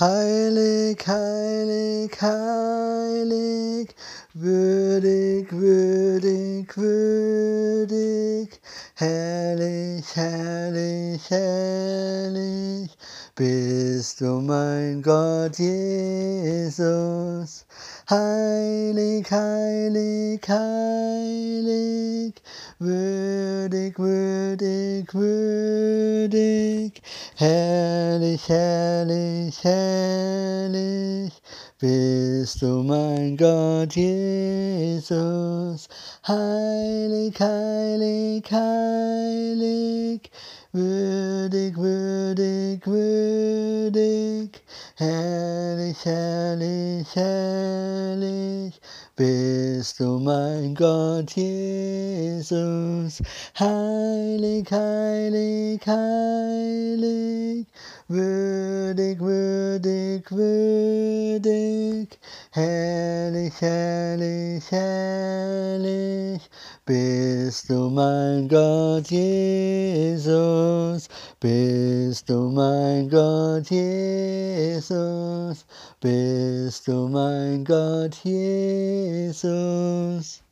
Heilig, heilig, heilig, würdig, würdig, würdig, herrlich, herrlich, herrlich, bist du mein Gott Jesus. Heilig, heilig, heilig, würdig, würdig, würdig, herrlich, herrlich, herrlich, bist du mein Gott Jesus. Heilig, heilig, heilig, würdig, würdig, würdig, herrlich, herrlich, herrlich, bist du mein Gott Jesus. Heilig, heilig, heilig, würdig, würdig, würdig, herrlich, herrlich, herrlich, bist du mein Gott Jesus, bist du mein Gott Jesus, bist du mein Gott Jesus.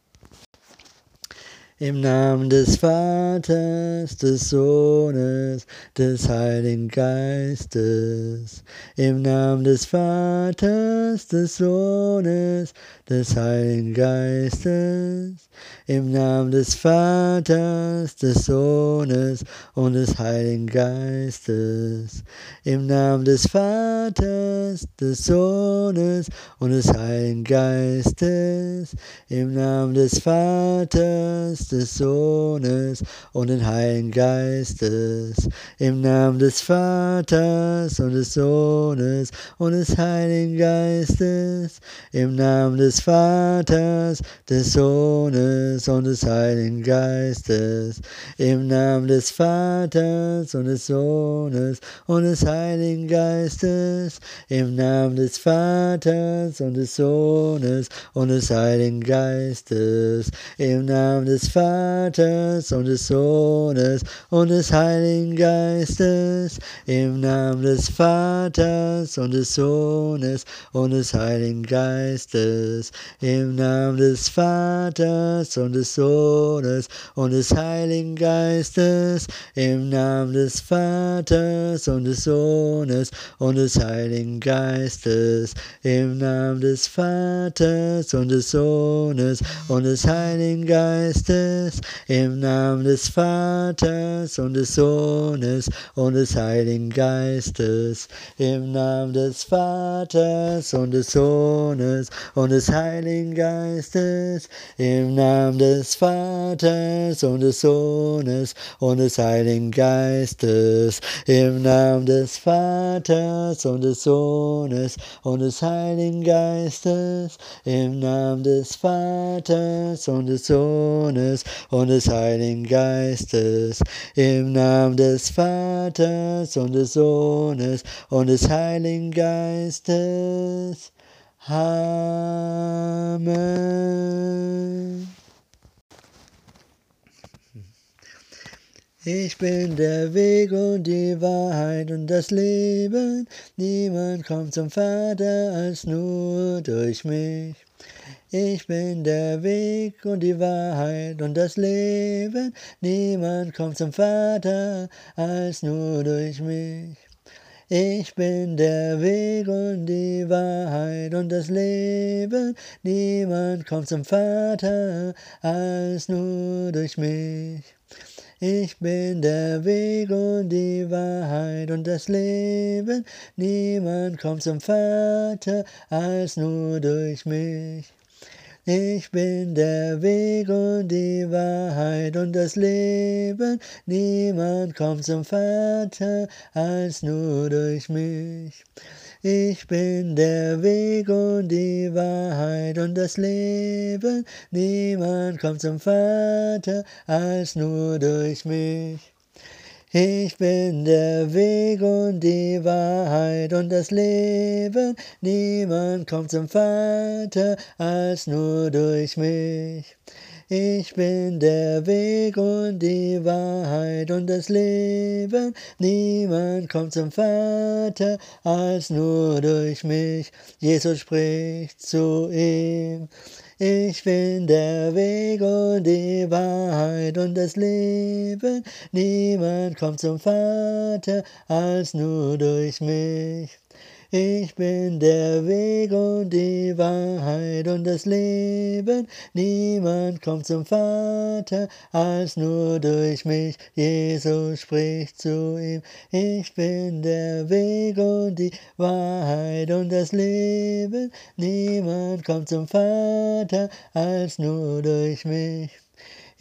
Im Namen des Vaters, des Sohnes, des Heiligen Geistes. Im Namen des Vaters, des Sohnes, des Heiligen Geistes. Im Namen des Vaters, des Sohnes und des Heiligen Geistes. Im Namen des Vaters, des Sohnes und des Heiligen Geistes. Im Namen des Vaters, des Sohnes und des Heiligen Geistes. Im Namen des Vaters und des Sohnes und des Heiligen Geistes. Im Namen des Vaters, des Sohnes und des Heiligen Geistes. Im Namen des Vaters und des Sohnes und des Heiligen Geistes. Im Namen des Vaters und des Sohnes und des Heiligen Geistes. Im Namen des Vaters und des Sohnes und des Heiligen Geistes. Im Namen des Vaters und des Sohnes und des Heiligen Geistes. Im Namen des Vaters und des Sohnes und des Heiligen Geistes. Im Namen des Vaters und des Sohnes und des Heiligen Geistes. Im Namen des Vaters und des Sohnes und des Heiligen Geistes. Im Namen des Vaters und des Sohnes und des Heiligen Geistes. Im Namen des Vaters und des Sohnes und des Heiligen Geistes. Im Namen des Vaters und des Sohnes und des Heiligen Geistes. Im Namen des Vaters und des Sohnes und des Heiligen Geistes. Im Namen des Vaters und des Sohnes und des Heiligen Geistes. Im Namen des Vaters und des Sohnes und des Heiligen Geistes. Amen. Ich bin der Weg und die Wahrheit und das Leben. Niemand kommt zum Vater als nur durch mich. Ich bin der Weg und die Wahrheit und das Leben. Niemand kommt zum Vater als nur durch mich. Ich bin der Weg und die Wahrheit und das Leben. Niemand kommt zum Vater als nur durch mich. Ich bin der Weg und die Wahrheit und das Leben. Niemand kommt zum Vater als nur durch mich. Ich bin der Weg und die Wahrheit und das Leben. Niemand kommt zum Vater als nur durch mich. Ich bin der Weg und die Wahrheit und das Leben. Niemand kommt zum Vater als nur durch mich. Ich bin der Weg und die Wahrheit und das Leben. Niemand kommt zum Vater als nur durch mich. Ich bin der Weg und die Wahrheit und das Leben. Niemand kommt zum Vater als nur durch mich. Jesus spricht zu ihm. Ich bin der Weg und die Wahrheit und das Leben. Niemand kommt zum Vater als nur durch mich. Ich bin der Weg und die Wahrheit und das Leben. Niemand kommt zum Vater als nur durch mich. Jesus spricht zu ihm. Ich bin der Weg und die Wahrheit und das Leben. Niemand kommt zum Vater als nur durch mich.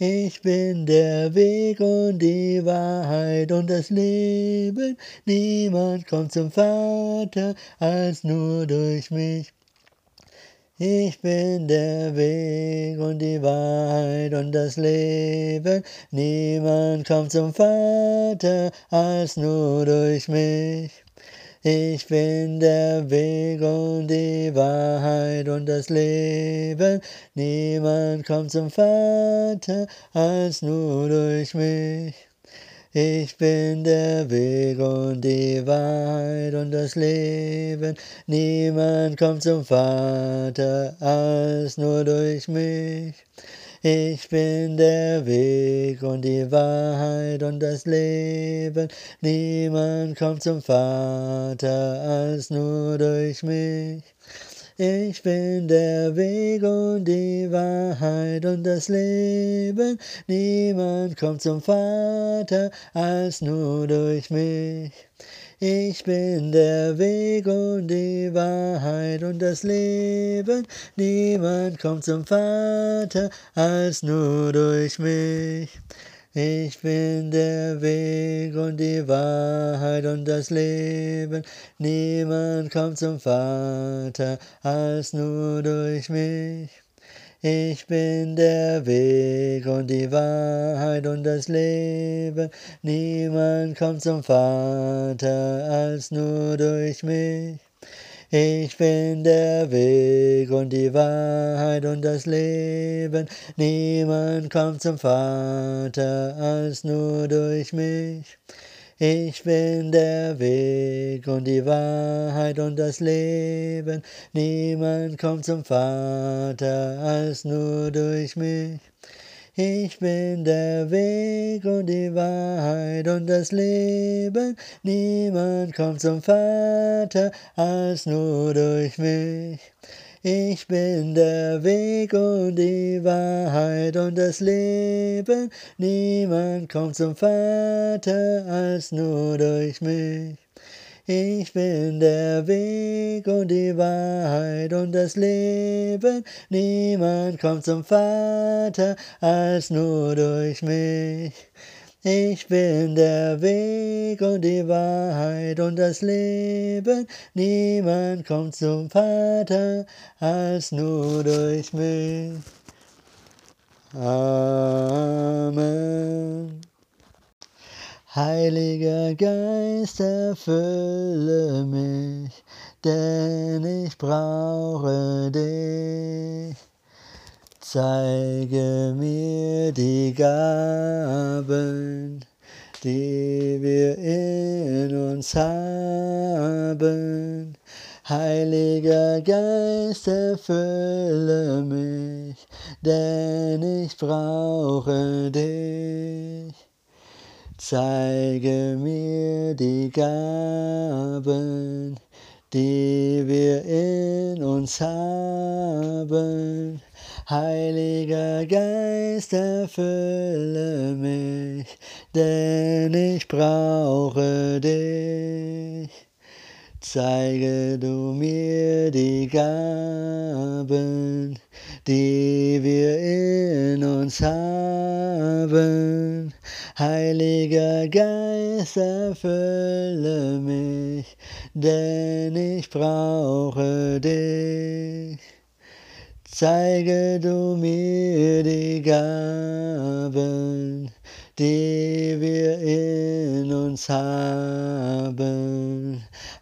Ich bin der Weg und die Wahrheit und das Leben. Niemand kommt zum Vater als nur durch mich. Ich bin der Weg und die Wahrheit und das Leben. Niemand kommt zum Vater als nur durch mich. Ich bin der Weg und die Wahrheit und das Leben. Niemand kommt zum Vater als nur durch mich. Ich bin der Weg und die Wahrheit und das Leben. Niemand kommt zum Vater als nur durch mich. Ich bin der Weg und die Wahrheit und das Leben. Niemand kommt zum Vater als nur durch mich. Ich bin der Weg und die Wahrheit und das Leben. Niemand kommt zum Vater als nur durch mich. Ich bin der Weg und die Wahrheit und das Leben. Niemand kommt zum Vater als nur durch mich. Ich bin der Weg und die Wahrheit und das Leben. Niemand kommt zum Vater als nur durch mich. Ich bin der Weg und die Wahrheit und das Leben. Niemand kommt zum Vater als nur durch mich. Ich bin der Weg und die Wahrheit und das Leben. Niemand kommt zum Vater als nur durch mich. Ich bin der Weg und die Wahrheit und das Leben. Niemand kommt zum Vater als nur durch mich. Ich bin der Weg und die Wahrheit und das Leben. Niemand kommt zum Vater als nur durch mich. Ich bin der Weg und die Wahrheit und das Leben. Niemand kommt zum Vater als nur durch mich. Ich bin der Weg und die Wahrheit und das Leben. Niemand kommt zum Vater als nur durch mich. Ich bin der Weg und die Wahrheit und das Leben. Niemand kommt zum Vater als nur durch mich. Amen. Heiliger Geist, erfülle mich, denn ich brauche dich. Zeige mir die Gaben, die wir in uns haben. Heiliger Geist, erfülle mich, denn ich brauche dich. Zeige mir die Gaben, die wir in uns haben. Heiliger Geist, erfülle mich, denn ich brauche dich. Zeige du mir die Gaben, die wir in uns haben. Heiliger Geist, erfülle mich, denn ich brauche dich. Zeige du mir die Gaben, die wir in uns haben.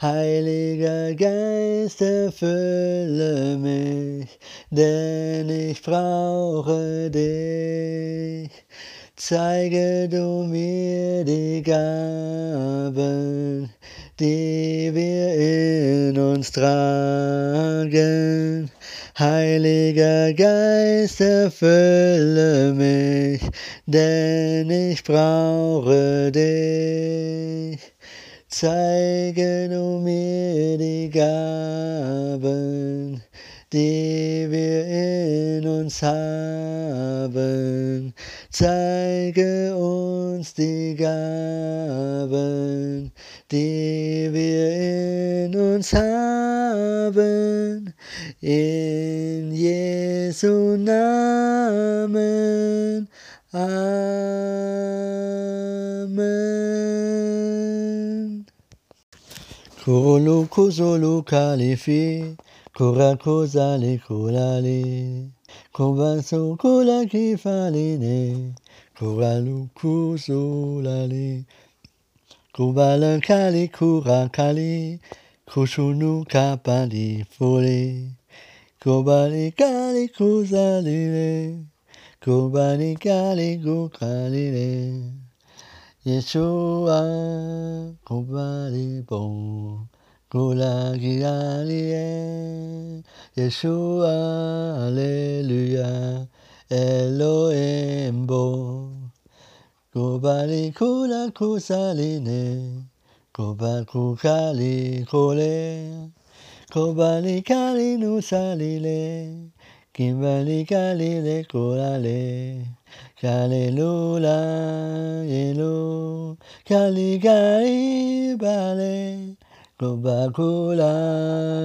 Heiliger Geist, erfülle mich, denn ich brauche dich. Zeige du mir die Gaben, die wir in uns tragen. Heiliger Geist, erfülle mich, denn ich brauche dich. Zeige du mir die Gaben, die wir in uns haben. Zeige uns die Gaben, die wir in uns haben. In Jesu Namen. Amen. Kurulu kuzulu kalifi, kurakuzali kulali, kubansu kulakifaline, kuralu kuzulali, kubalakali kurakali, kushunu kapali fuli. Kobalikaliku zalile, kobalikaliku kalile, Yeshua kobalibo, kolagialile, Yeshua, alléluia, Elohimbo, kobalikulaku saline, kobalikukali kole, 可巴利卡利努萨利勒，可巴利卡利勒库拉勒，卡利卢拉耶罗，卡利卡伊巴勒，可巴库拉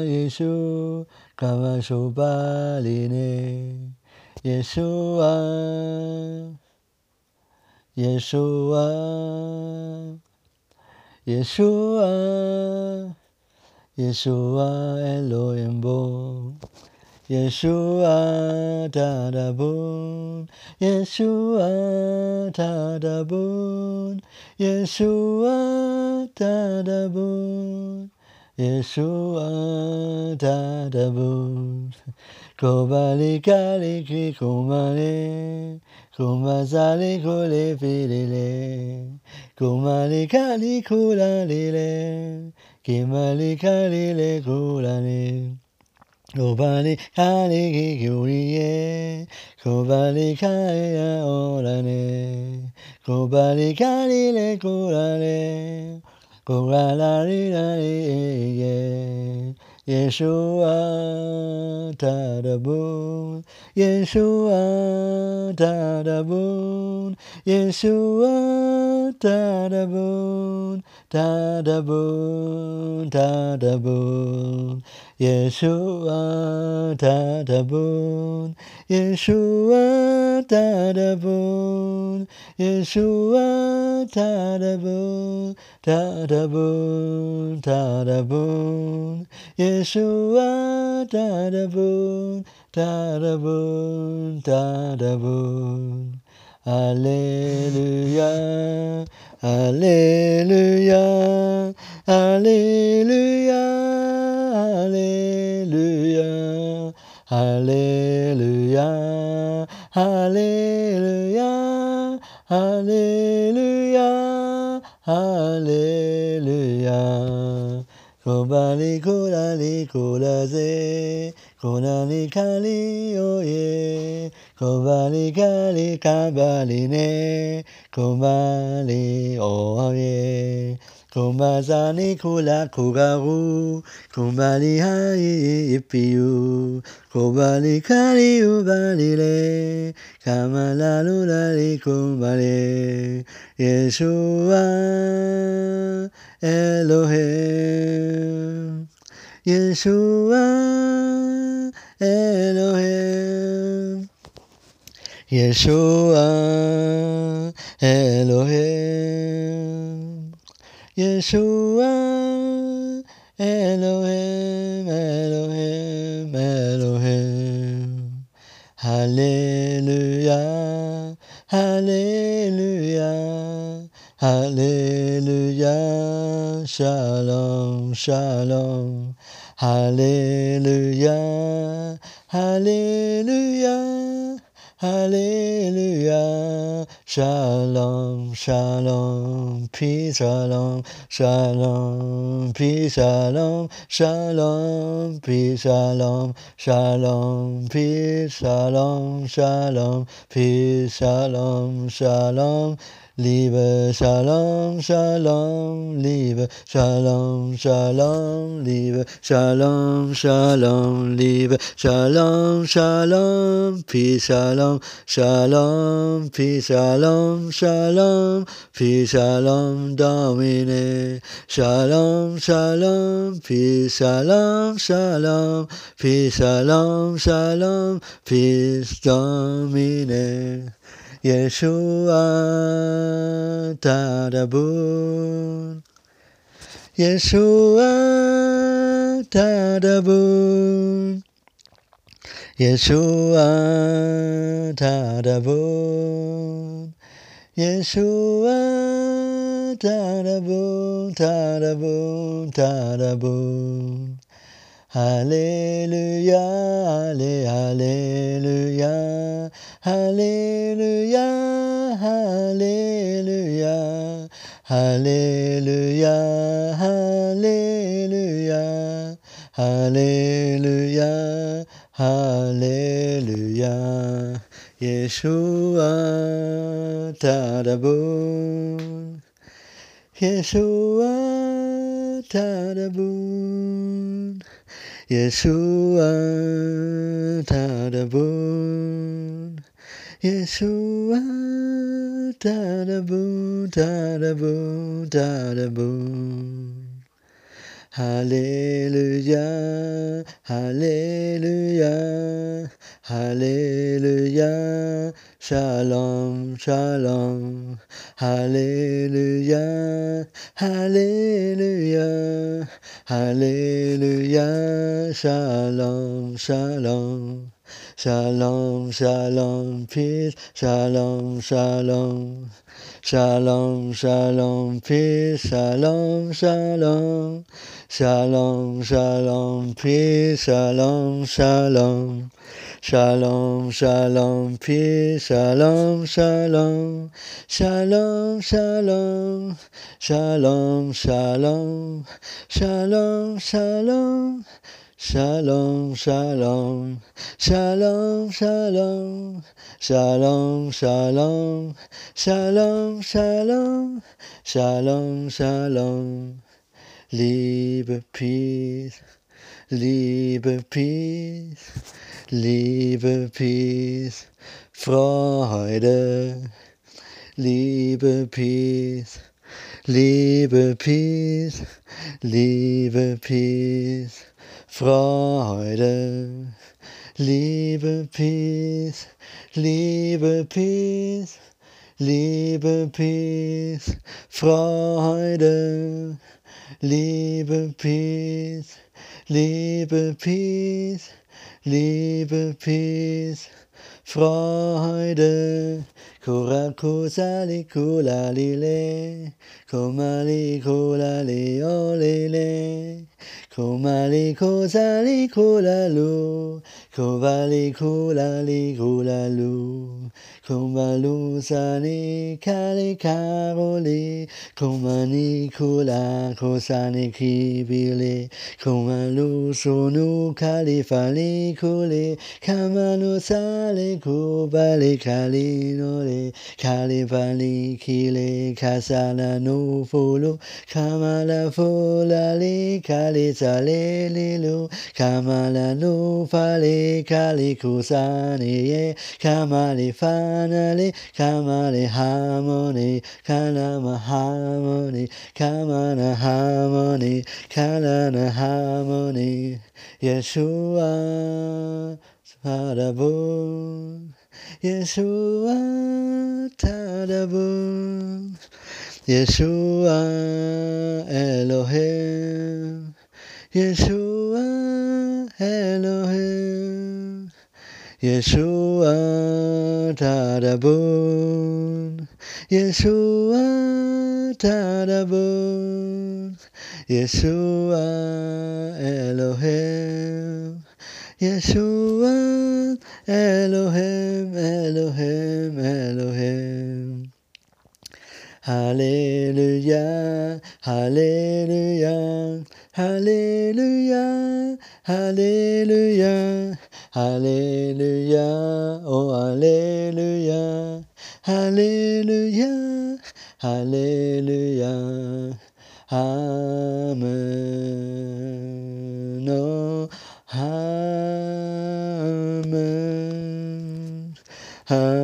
耶舒，卡瓦舒巴利勒，耶舒啊，耶舒啊，耶舒啊。Yeshua Elohim bo. Yeshua Tadabun, Yeshua Tadabun, Yeshua Tadabun, Yeshua Tadabun. Kobali kali ki kumale, kumazali kule filile, kumali kali kulalile, kimali kali le kulale. Kobali kali kikurie, kobali kaya orane, kobali kali le kurale, kuralari ye. Yeshua Tadabun, Yeshua Tadabun, Yeshua Tadabun, Tadabun, Tadabun. Yeshua Tadabun, Yeshua Tadabun, Yeshua Tadabun, Tadabun, Tadabun, Yeshua Tadabun, Tadabun, Tadabun. Alléluia, Alléluia, Alléluia, Alléluia, Alléluia, Alléluia, Alléluia, Alléluia. Kobali kolali kolaze, konali kali oye, kobali kali kabali ne, kobali oye. Komazani kula kugaru, komali hai ipiu, kobali kali ubalile, kamalalu lali kumbale, Yeshua Elohim, Yeshua Elohim, Yeshua Elohim. Yeshua Elohim Elohim Elohim. Hallelujah Hallelujah Hallelujah. Shalom Shalom. Hallelujah Hallelujah. Hallelujah. Shalom, Shalom, peace, Shalom, Shalom, peace, Shalom, Shalom, peace, Shalom, Shalom, peace, Shalom, Shalom, peace, Shalom, Shalom. Liebe, Shalom, Shalom, Liebe, Shalom, Shalom, Liebe, Shalom, Shalom, Liebe, Shalom, Shalom, Peace, Shalom, Shalom, Peace, Shalom, Shalom, Peace, Shalom, Domine, Shalom, Shalom, Peace, Shalom, Shalom, Peace, Shalom, Shalom, Peace, Domine. Yeshua Tadabun. Yeshua Tadabun. Yeshua Tadabun. Yeshua Tadabun Tadabun Tadabun. Hallelujah, Hallelujah, Hallelujah, Hallelujah. Yeshua Tadabun, Yeshua Tadabun. Yeshua Tadabun Yeshua Tadabun Tadabun Tadabun Alléluia, Alléluia, Alléluia, Shalom, Shalom, Alléluia, Alléluia, Alléluia, Shalom, Shalom. Shalom, shalom, peace. Shalom, shalom. Shalom, shalom, peace. Shalom, shalom. Shalom, shalom, peace. Shalom, shalom. Shalom, shalom, peace. Shalom, shalom. Shalom, shalom. Shalom, shalom. Shalom, shalom shalom, shalom, shalom, shalom, shalom, shalom, shalom, shalom, shalom, shalom, Liebe, Peace, Liebe, Peace. Liebe, Peace, Freude, Liebe, Peace, Liebe, Peace, Liebe, Peace, Freude, Liebe, Peace, Liebe, Peace, Liebe, Peace, Freude, Liebe, Peace, Liebe, Peace, Liebe, Peace, Freude, Korakos alikula lile, komalikula liolile, komalikos alikula lu, kovalikula ligula lu, Kombaluzane kale karole, komani kula kosane kibile, komalusonu kale fale kole, kamano sale kobale kale nole, kale pali kile kasala kamala folale kale sale kamala no fale kale kosane finally, kamali harmony, kalama harmony, kamana harmony, kalana harmony, Yeshua, Tadabun, Yeshua, Tadabun, Yeshua, Elohim, Yeshua, Elohim, Yeshua Tadabun, Yeshua Tadabun, Yeshua Elohim, Yeshua Elohim, Elohim, Elohim. Hallelujah, Hallelujah, Hallelujah, Hallelujah, Hallelujah, oh Hallelujah, Hallelujah, Hallelujah, Amen, oh Amen, Amen,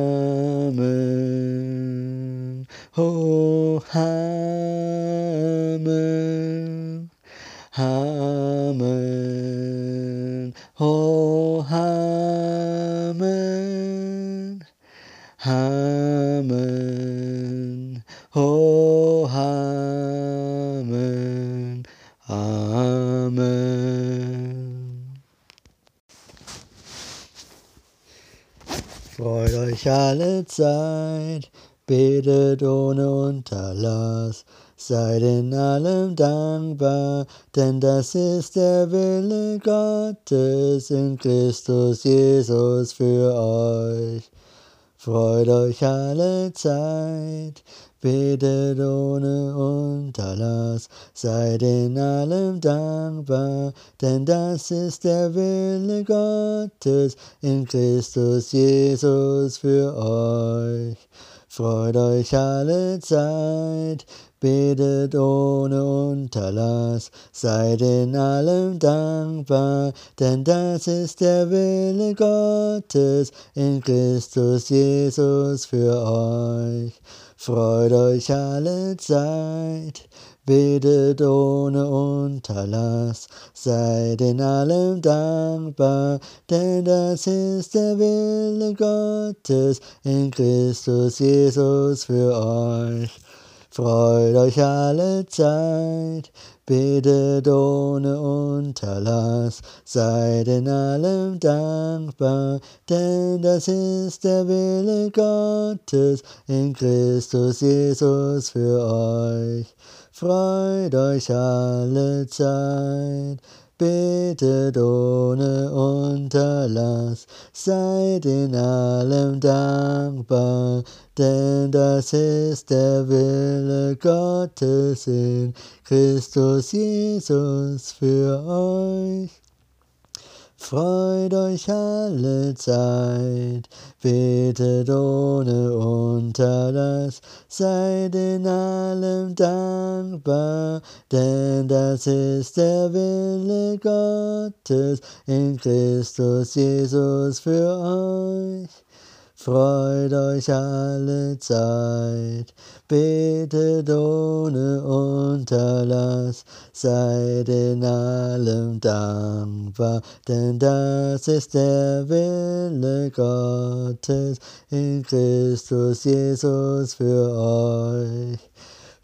Zeit, betet ohne Unterlass, seid in allem dankbar, denn das ist der Wille Gottes in Christus Jesus für euch. Freut euch alle Zeit, betet ohne Unterlass, seid in allem dankbar, denn das ist der Wille Gottes in Christus Jesus für euch. Freut euch alle Zeit, betet ohne Unterlass, seid in allem dankbar, denn das ist der Wille Gottes in Christus Jesus für euch. Freut euch alle Zeit, betet ohne Unterlass, seid in allem dankbar, denn das ist der Wille Gottes in Christus Jesus für euch. Freut euch alle Zeit, betet ohne Unterlass, seid in allem dankbar, denn das ist der Wille Gottes in Christus Jesus für euch. Freut euch alle Zeit, betet ohne Unterlass, seid in allem dankbar, denn das ist der Wille Gottes in Christus Jesus für euch. Freut euch alle Zeit, betet ohne Unterlass, seid in allem dankbar, denn das ist der Wille Gottes in Christus Jesus für euch. Freut euch alle Zeit, betet ohne Unterlass, seid in allem dankbar, denn das ist der Wille Gottes in Christus Jesus für euch.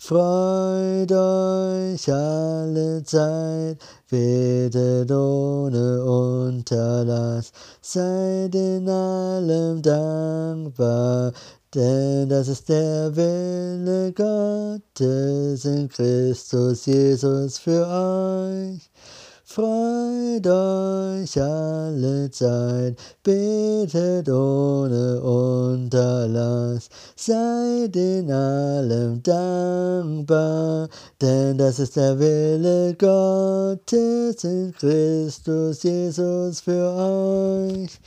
Freut euch alle Zeit, betet ohne Unterlass, seid in allem dankbar, denn das ist der Wille Gottes in Christus Jesus für euch. Freut euch alle Zeit, betet ohne Unterlass, seid in allem dankbar, denn das ist der Wille Gottes in Christus Jesus für euch.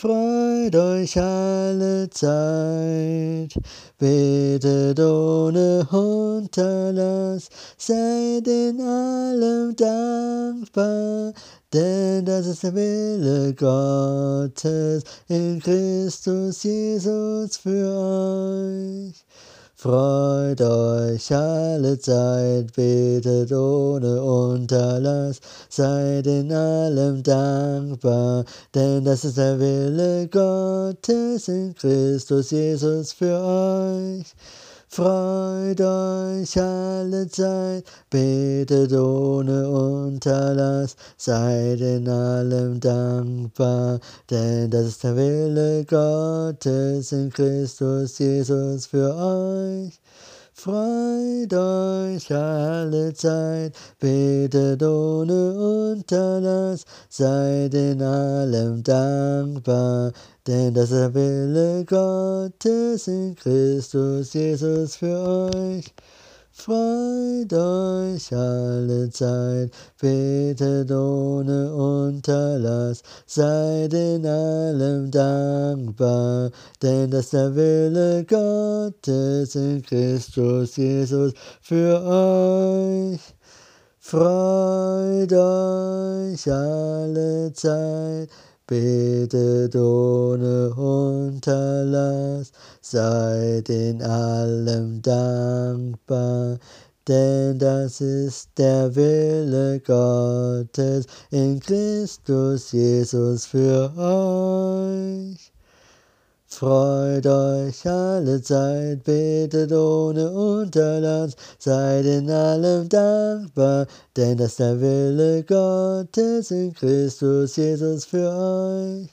Freut euch alle Zeit, betet ohne Unterlass, seid in allem dankbar, denn das ist der Wille Gottes in Christus Jesus für euch. Freut euch alle Zeit, betet ohne Unterlass, seid in allem dankbar, denn das ist der Wille Gottes in Christus Jesus für euch. Freut euch alle Zeit, betet ohne unterlass, seid in allem dankbar, denn das ist der Wille Gottes in Christus Jesus für euch. Freut euch alle Zeit, betet ohne Unterlass, seid in allem dankbar, denn das ist der Wille Gottes in Christus Jesus für euch. Freut euch alle Zeit, betet ohne Unterlass, seid in allem dankbar, denn das ist der Wille Gottes in Christus Jesus für euch. Freut euch alle Zeit, betet ohne Unterlass, seid in allem dankbar, denn das ist der Wille Gottes in Christus Jesus für euch. Freut euch alle Zeit, betet ohne Unterlass, seid in allem dankbar, denn das ist der Wille Gottes in Christus Jesus für euch.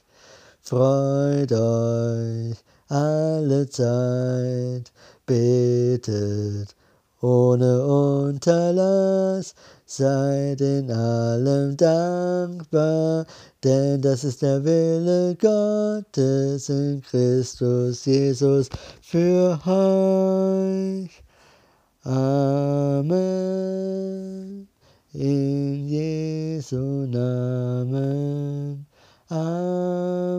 Freut euch alle Zeit, betet ohne Unterlass, seid in allem dankbar, denn das ist der Wille Gottes in Christus Jesus für euch. Amen. In Jesu Namen. Amen.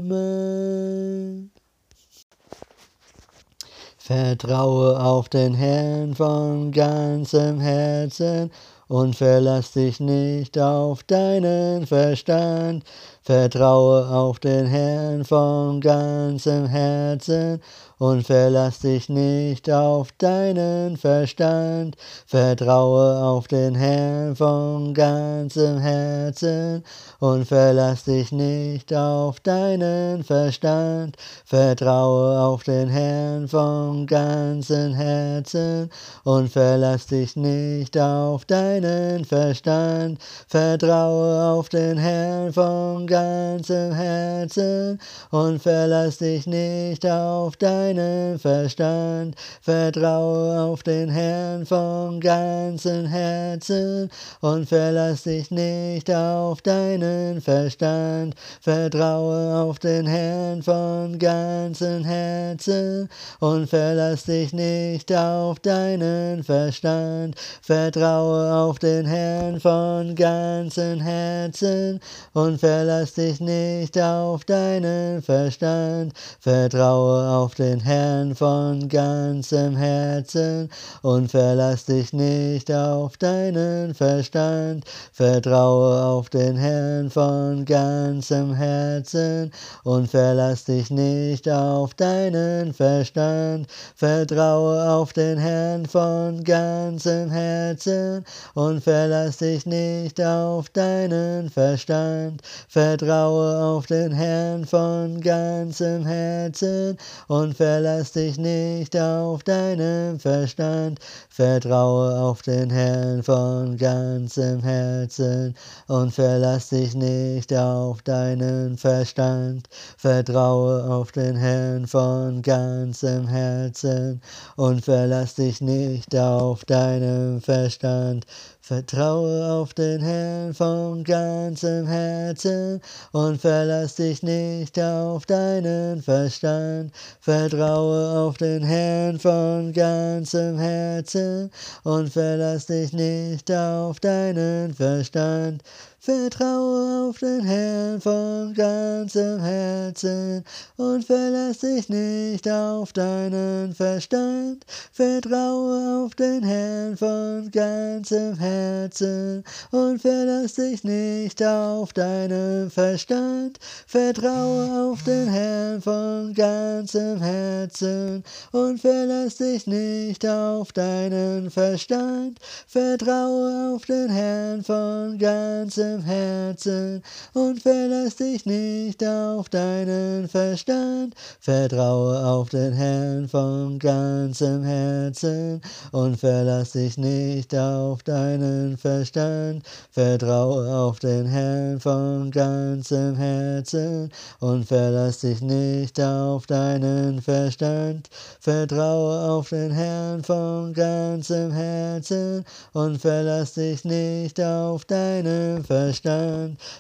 Vertraue auf den Herrn von ganzem Herzen und verlass dich nicht auf deinen Verstand. Vertraue auf den Herrn von ganzem Herzen und verlass dich nicht auf deinen Verstand. Vertraue auf den Herrn von ganzem Herzen und verlass dich nicht auf deinen Verstand. Vertraue auf den Herrn von ganzem Herzen und verlass dich nicht auf deinen Verstand. Vertraue auf den Herrn von ganzem Herzen und verlass dich nicht auf deinen deinen Verstand, vertraue auf den Herrn von ganzem Herzen und verlass dich nicht auf deinen Verstand, vertraue auf den Herrn von ganzem Herzen und verlass dich nicht auf deinen Verstand, vertraue auf den Herrn von ganzem Herzen und verlass dich nicht auf deinen Verstand, vertraue auf den den Herrn von ganzem Herzen und verlass dich nicht auf deinen Verstand. Vertraue auf den Herrn von ganzem Herzen und verlass dich nicht auf deinen Verstand. Vertraue auf den Herrn von ganzem Herzen und verlass dich nicht auf deinen Verstand. Vertraue auf den Herrn von ganzem Herzen und verlass verlass dich nicht auf deinen Verstand, vertraue auf den Herrn von ganzem Herzen und verlass dich nicht auf deinen Verstand, vertraue auf den Herrn von ganzem Herzen und verlass dich nicht auf deinen Verstand, Vertraue auf den Herrn von ganzem Herzen und verlass dich nicht auf deinen Verstand. Vertraue auf den Herrn von ganzem Herzen und verlass dich nicht auf deinen Verstand. Vertraue auf den Herrn von ganzem Herzen und verlass dich nicht auf deinen Verstand. Vertraue auf den Herrn von ganzem Herzen und verlass dich nicht auf deinen Verstand. Vertraue auf den Herrn von ganzem Herzen und verlass dich nicht auf deinen Verstand. Vertraue auf den Herrn von ganzem ganzem Herzen und verlass dich nicht auf deinen Verstand. Vertraue auf den Herrn von ganzem Herzen und verlass dich nicht auf deinen Verstand, vertraue auf den Herrn von ganzem Herzen und verlass dich nicht auf deinen Verstand, vertraue auf den Herrn von ganzem Herzen und verlass dich nicht auf deinen Verstand,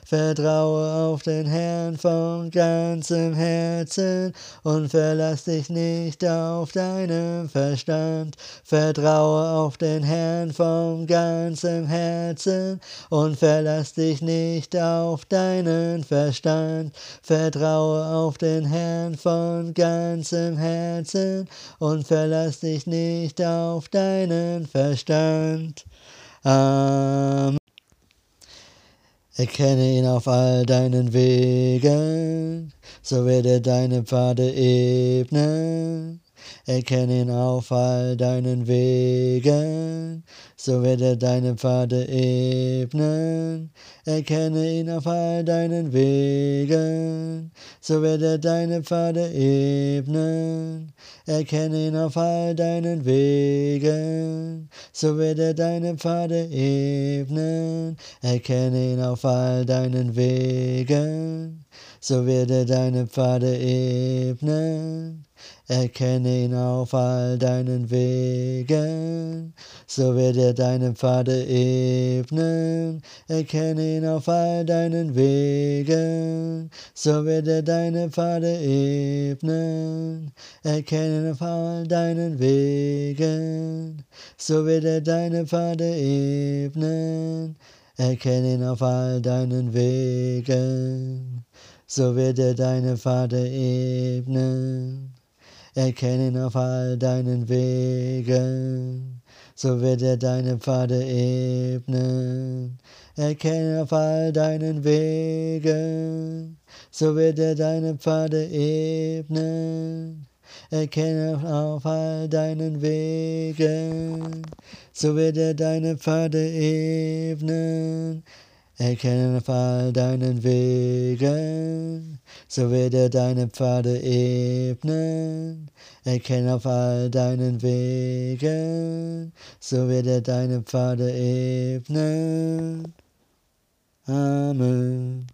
vertraue auf den Herrn von ganzem Herzen und verlass dich nicht auf deinen Verstand, vertraue auf den Herrn von ganzem Herzen und verlass dich nicht auf deinen Verstand, vertraue auf den Herrn von ganzem Herzen und verlass dich nicht auf deinen Verstand. Amen. Erkenne ihn auf all deinen Wegen, so wird er deine Pfade ebnen. Erkenne ihn auf all deinen Wegen, so wird er deine Pfade ebnen. Erkenne ihn auf all deinen Wegen, so wird er deine Pfade ebnen. Erkenne ihn auf all deinen Wegen, so wird er deine Pfade ebnen. Erkenne ihn auf all deinen Wegen, so wird er deine Pfade ebnen. Erkenne ihn auf all deinen Wegen, so wird er deine Pfade ebnen. Erkenne ihn auf all deinen Wegen, so wird er deine Pfade ebnen. Erkenne ihn auf all deinen Wegen, so wird er deine Pfade ebnen. Erkenne ihn auf all deinen Wegen, so wird er deine Pfade ebnen. Erkenne ihn auf all deinen Wegen, so wird er deine Pfade ebnen. Erkenne auf all deinen Wegen, so wird er deine Pfade ebnen. Erkenne auf all deinen Wegen, so wird er deine Pfade ebnen. Erkenne auf all deinen Wegen, so wird er deine Pfade ebnen. Erkenne auf all deinen Wegen, so wird er deine Pfade ebnen. Amen.